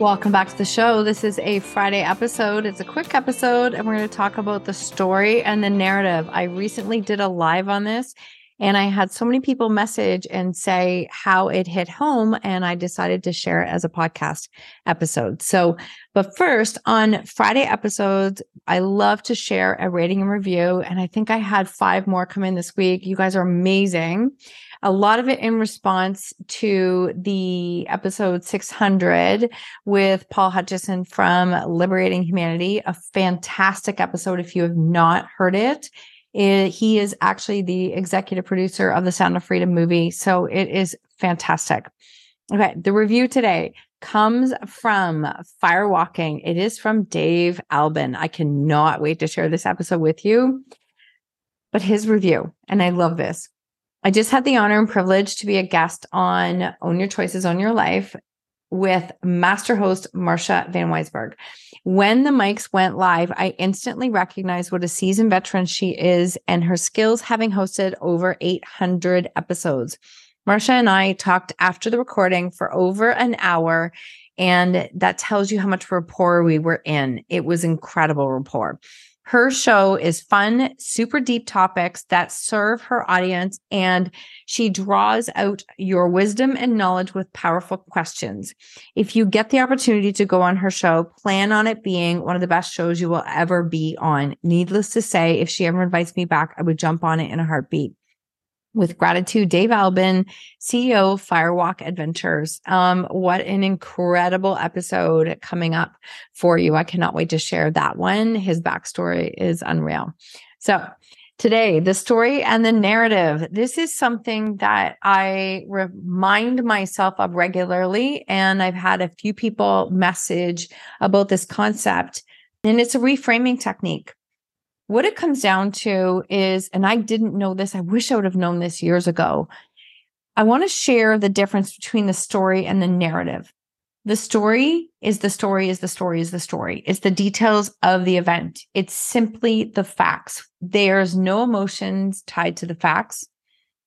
Welcome back to the show. This is a Friday episode. It's a quick episode, and we're going to talk about the story and the narrative. I recently did a live on this, and I had so many people message and say how it hit home, and I decided to share it as a podcast episode. So, but first, on Friday episodes, I love to share a rating and review, and I think I had five more come in this week. You guys are amazing a lot of it in response to the episode 600 with Paul Hutchison from Liberating Humanity, a fantastic episode. If you have not heard it, it, he is actually the executive producer of the Sound of Freedom movie. So it is fantastic. Okay, the review today comes from Firewalking. It is from Dave Albin. I cannot wait to share this episode with you. But his review, and I love this. I just had the honor and privilege to be a guest on Own Your Choices, Own Your Life with master host Marsha Vanwynsberghe. When the mics went live, I instantly recognized what a seasoned veteran she is and her skills having hosted over 800 episodes. Marsha and I talked after the recording for over an hour, and that tells you how much rapport we were in. It was incredible rapport. Her show is fun, super deep topics that serve her audience, and she draws out your wisdom and knowledge with powerful questions. If you get the opportunity to go on her show, plan on it being one of the best shows you will ever be on. Needless to say, if she ever invites me back, I would jump on it in a heartbeat. With gratitude, Dave Albin, CEO Firewalk Adventures. Um, what an incredible episode coming up for you. I cannot wait to share that one. His backstory is unreal. So, today, the story and the narrative. This is something that I remind myself of regularly. And I've had a few people message about this concept. And it's a reframing technique. What it comes down to is, and I didn't know this, I wish I would have known this years ago. I want to share the difference between the story and the narrative. The story is the story is the story is the story. It's the details of the event. It's simply the facts. There's no emotions tied to the facts.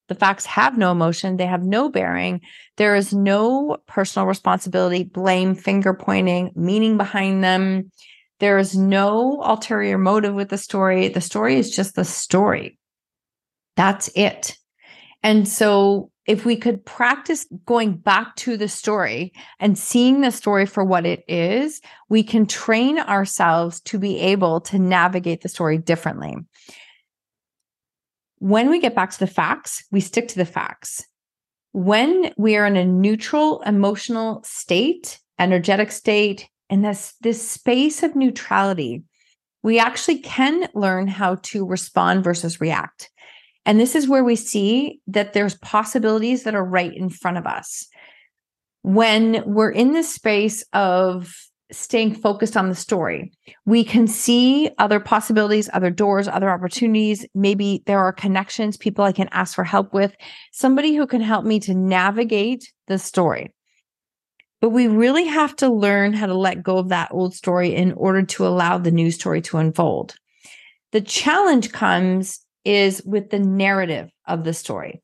The facts have no emotion. They have no bearing. There is no personal responsibility, blame, finger pointing, meaning behind them. There is no ulterior motive with the story. The story is just the story. That's it. And so, if we could practice going back to the story and seeing the story for what it is, we can train ourselves to be able to navigate the story differently. When we get back to the facts, we stick to the facts. When we are in a neutral emotional state, energetic state, and this this space of neutrality we actually can learn how to respond versus react. And this is where we see that there's possibilities that are right in front of us. When we're in this space of staying focused on the story we can see other possibilities other doors other opportunities. Maybe there are connections people i can ask for help with. Somebody who can help me to navigate the story but we really have to learn how to let go of that old story in order to allow the new story to unfold. The challenge comes is with the narrative of the story.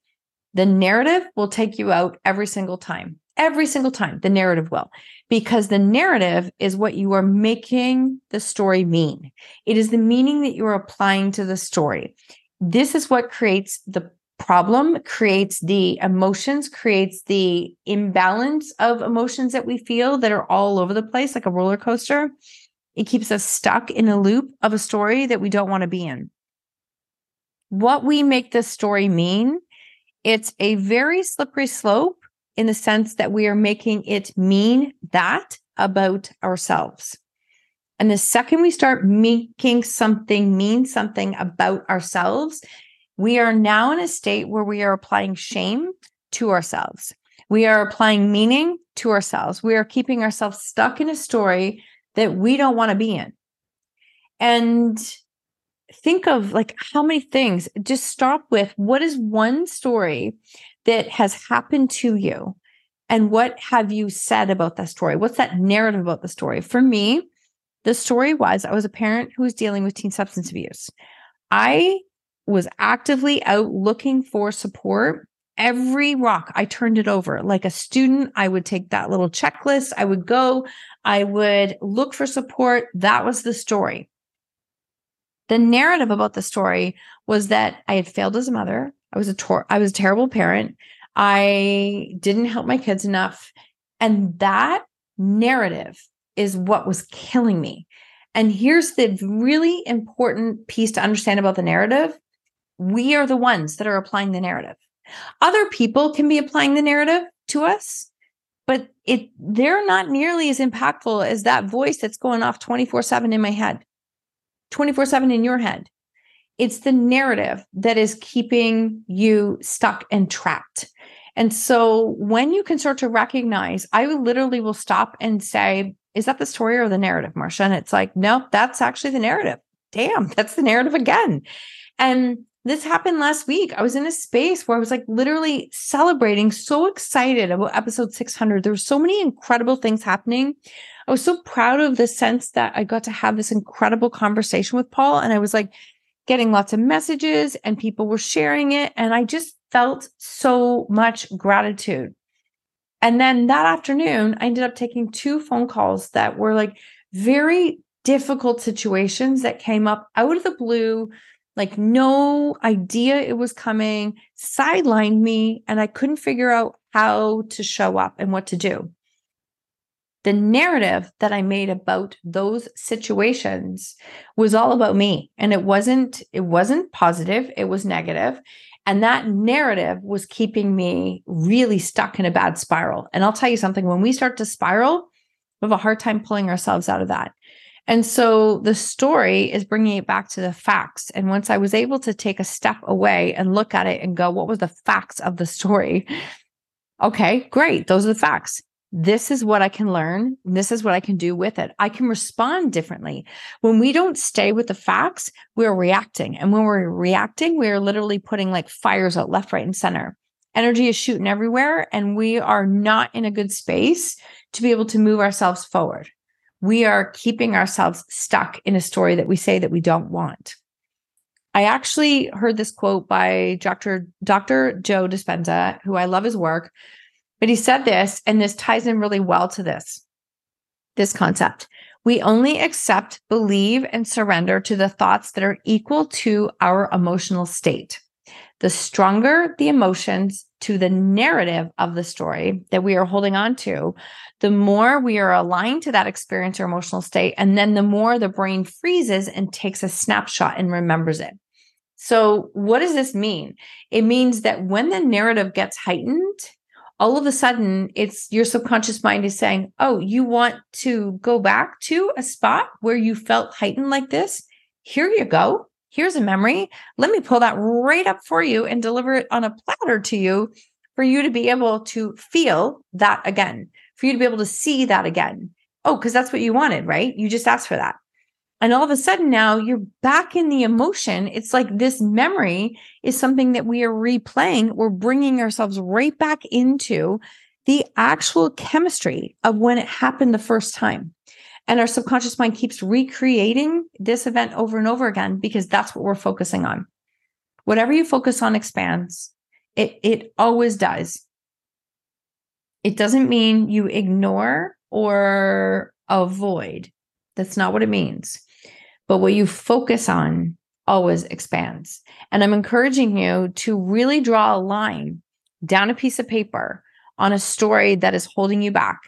The narrative will take you out every single time. Every single time, the narrative will, because the narrative is what you are making the story mean. It is the meaning that you are applying to the story. This is what creates the problem creates the emotions, creates the imbalance of emotions that we feel that are all over the place, like a roller coaster. It keeps us stuck in a loop of a story that we don't want to be in. What we make this story mean, it's a very slippery slope in the sense that we are making it mean that about ourselves. And the second we start making something mean something about ourselves, we are now in a state where we are applying shame to ourselves. We are applying meaning to ourselves. We are keeping ourselves stuck in a story that we don't want to be in. And think of like how many things, just stop with what is one story that has happened to you? And what have you said about that story? What's that narrative about the story? For me, the story was I was a parent who was dealing with teen substance abuse. I was actively out looking for support. Every rock, I turned it over. Like a student, I would take that little checklist. I would go, I would look for support. That was the story. The narrative about the story was that I had failed as a mother. I was a tor- I was a terrible parent. I didn't help my kids enough. And that narrative is what was killing me. And here's the really important piece to understand about the narrative we are the ones that are applying the narrative. Other people can be applying the narrative to us, but it they're not nearly as impactful as that voice that's going off 24/7 in my head. 24/7 in your head. It's the narrative that is keeping you stuck and trapped. And so when you can start to recognize, I literally will stop and say, is that the story or the narrative, Marsha? And it's like, no, that's actually the narrative. Damn, that's the narrative again. And this happened last week. I was in a space where I was like literally celebrating, so excited about episode 600. There were so many incredible things happening. I was so proud of the sense that I got to have this incredible conversation with Paul. And I was like getting lots of messages and people were sharing it. And I just felt so much gratitude. And then that afternoon, I ended up taking two phone calls that were like very difficult situations that came up out of the blue, like no idea it was coming, sidelined me, and I couldn't figure out how to show up and what to do. The narrative that I made about those situations was all about me and it wasn't it wasn't positive, it was negative. And that narrative was keeping me really stuck in a bad spiral. And I'll tell you something when we start to spiral, we have a hard time pulling ourselves out of that. And so the story is bringing it back to the facts. And once I was able to take a step away and look at it and go, what was the facts of the story? Okay, great. Those are the facts this is what I can learn. This is what I can do with it. I can respond differently. When we don't stay with the facts, we're reacting. And when we're reacting, we're literally putting like fires out left, right, and center. Energy is shooting everywhere, and we are not in a good space to be able to move ourselves forward. We are keeping ourselves stuck in a story that we say that we don't want. I actually heard this quote by Dr. Dr. Joe Dispenza, who I love his work, but he said this, and this ties in really well to this, this concept. We only accept, believe, and surrender to the thoughts that are equal to our emotional state. The stronger the emotions to the narrative of the story that we are holding on to, the more we are aligned to that experience or emotional state. And then the more the brain freezes and takes a snapshot and remembers it. So, what does this mean? It means that when the narrative gets heightened, all of a sudden it's your subconscious mind is saying, Oh, you want to go back to a spot where you felt heightened like this? Here you go. Here's a memory. Let me pull that right up for you and deliver it on a platter to you for you to be able to feel that again, for you to be able to see that again. Oh, because that's what you wanted, right? You just asked for that. And all of a sudden now you're back in the emotion. It's like this memory is something that we are replaying. We're bringing ourselves right back into the actual chemistry of when it happened the first time. And our subconscious mind keeps recreating this event over and over again because that's what we're focusing on. Whatever you focus on expands. It, it always does. It doesn't mean you ignore or avoid. That's not what it means. But what you focus on always expands. And I'm encouraging you to really draw a line down a piece of paper on a story that is holding you back.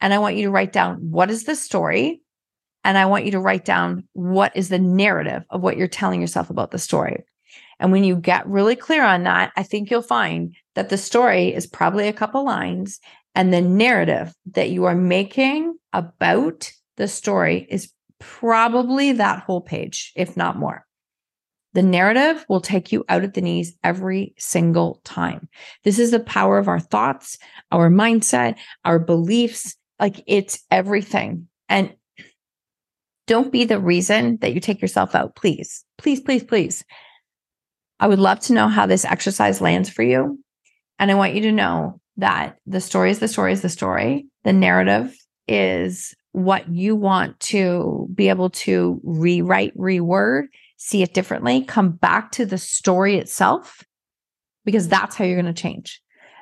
And I want you to write down what is the story? And I want you to write down what is the narrative of what you're telling yourself about the story. And when you get really clear on that, I think you'll find that the story is probably a couple lines and the narrative that you are making about the story is probably that whole page, if not more. The narrative will take you out at the knees every single time. This is the power of our thoughts, our mindset, our beliefs. Like it's everything. And don't be the reason that you take yourself out, please. Please, please, please. I would love to know how this exercise lands for you. And I want you to know that the story is the story is the story. The narrative is what you want to be able to rewrite, reword, see it differently, come back to the story itself, because that's how you're going to change.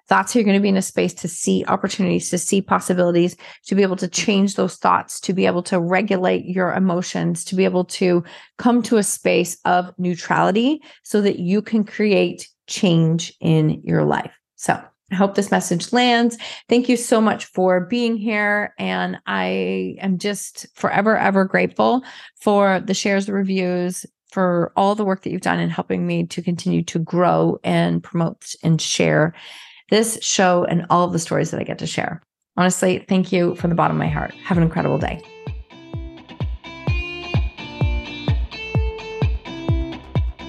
That's how you're going to be in a space to see opportunities, to see possibilities, to be able to change those thoughts, to be able to regulate your emotions, to be able to come to a space of neutrality so that you can create change in your life. So, I hope this message lands. Thank you so much for being here. And I am just forever, ever grateful for the shares, the reviews, for all the work that you've done in helping me to continue to grow and promote and share this show and all of the stories that I get to share. Honestly, thank you from the bottom of my heart. Have an incredible day.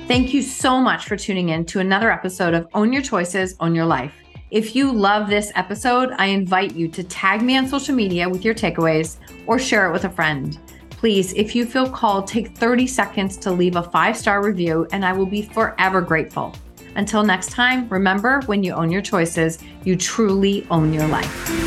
Thank you so much for tuning in to another episode of Own Your Choices, Own Your Life. If you love this episode, I invite you to tag me on social media with your takeaways or share it with a friend. Please, if you feel called, take 30 seconds to leave a five star review, and I will be forever grateful. Until next time, remember when you own your choices, you truly own your life.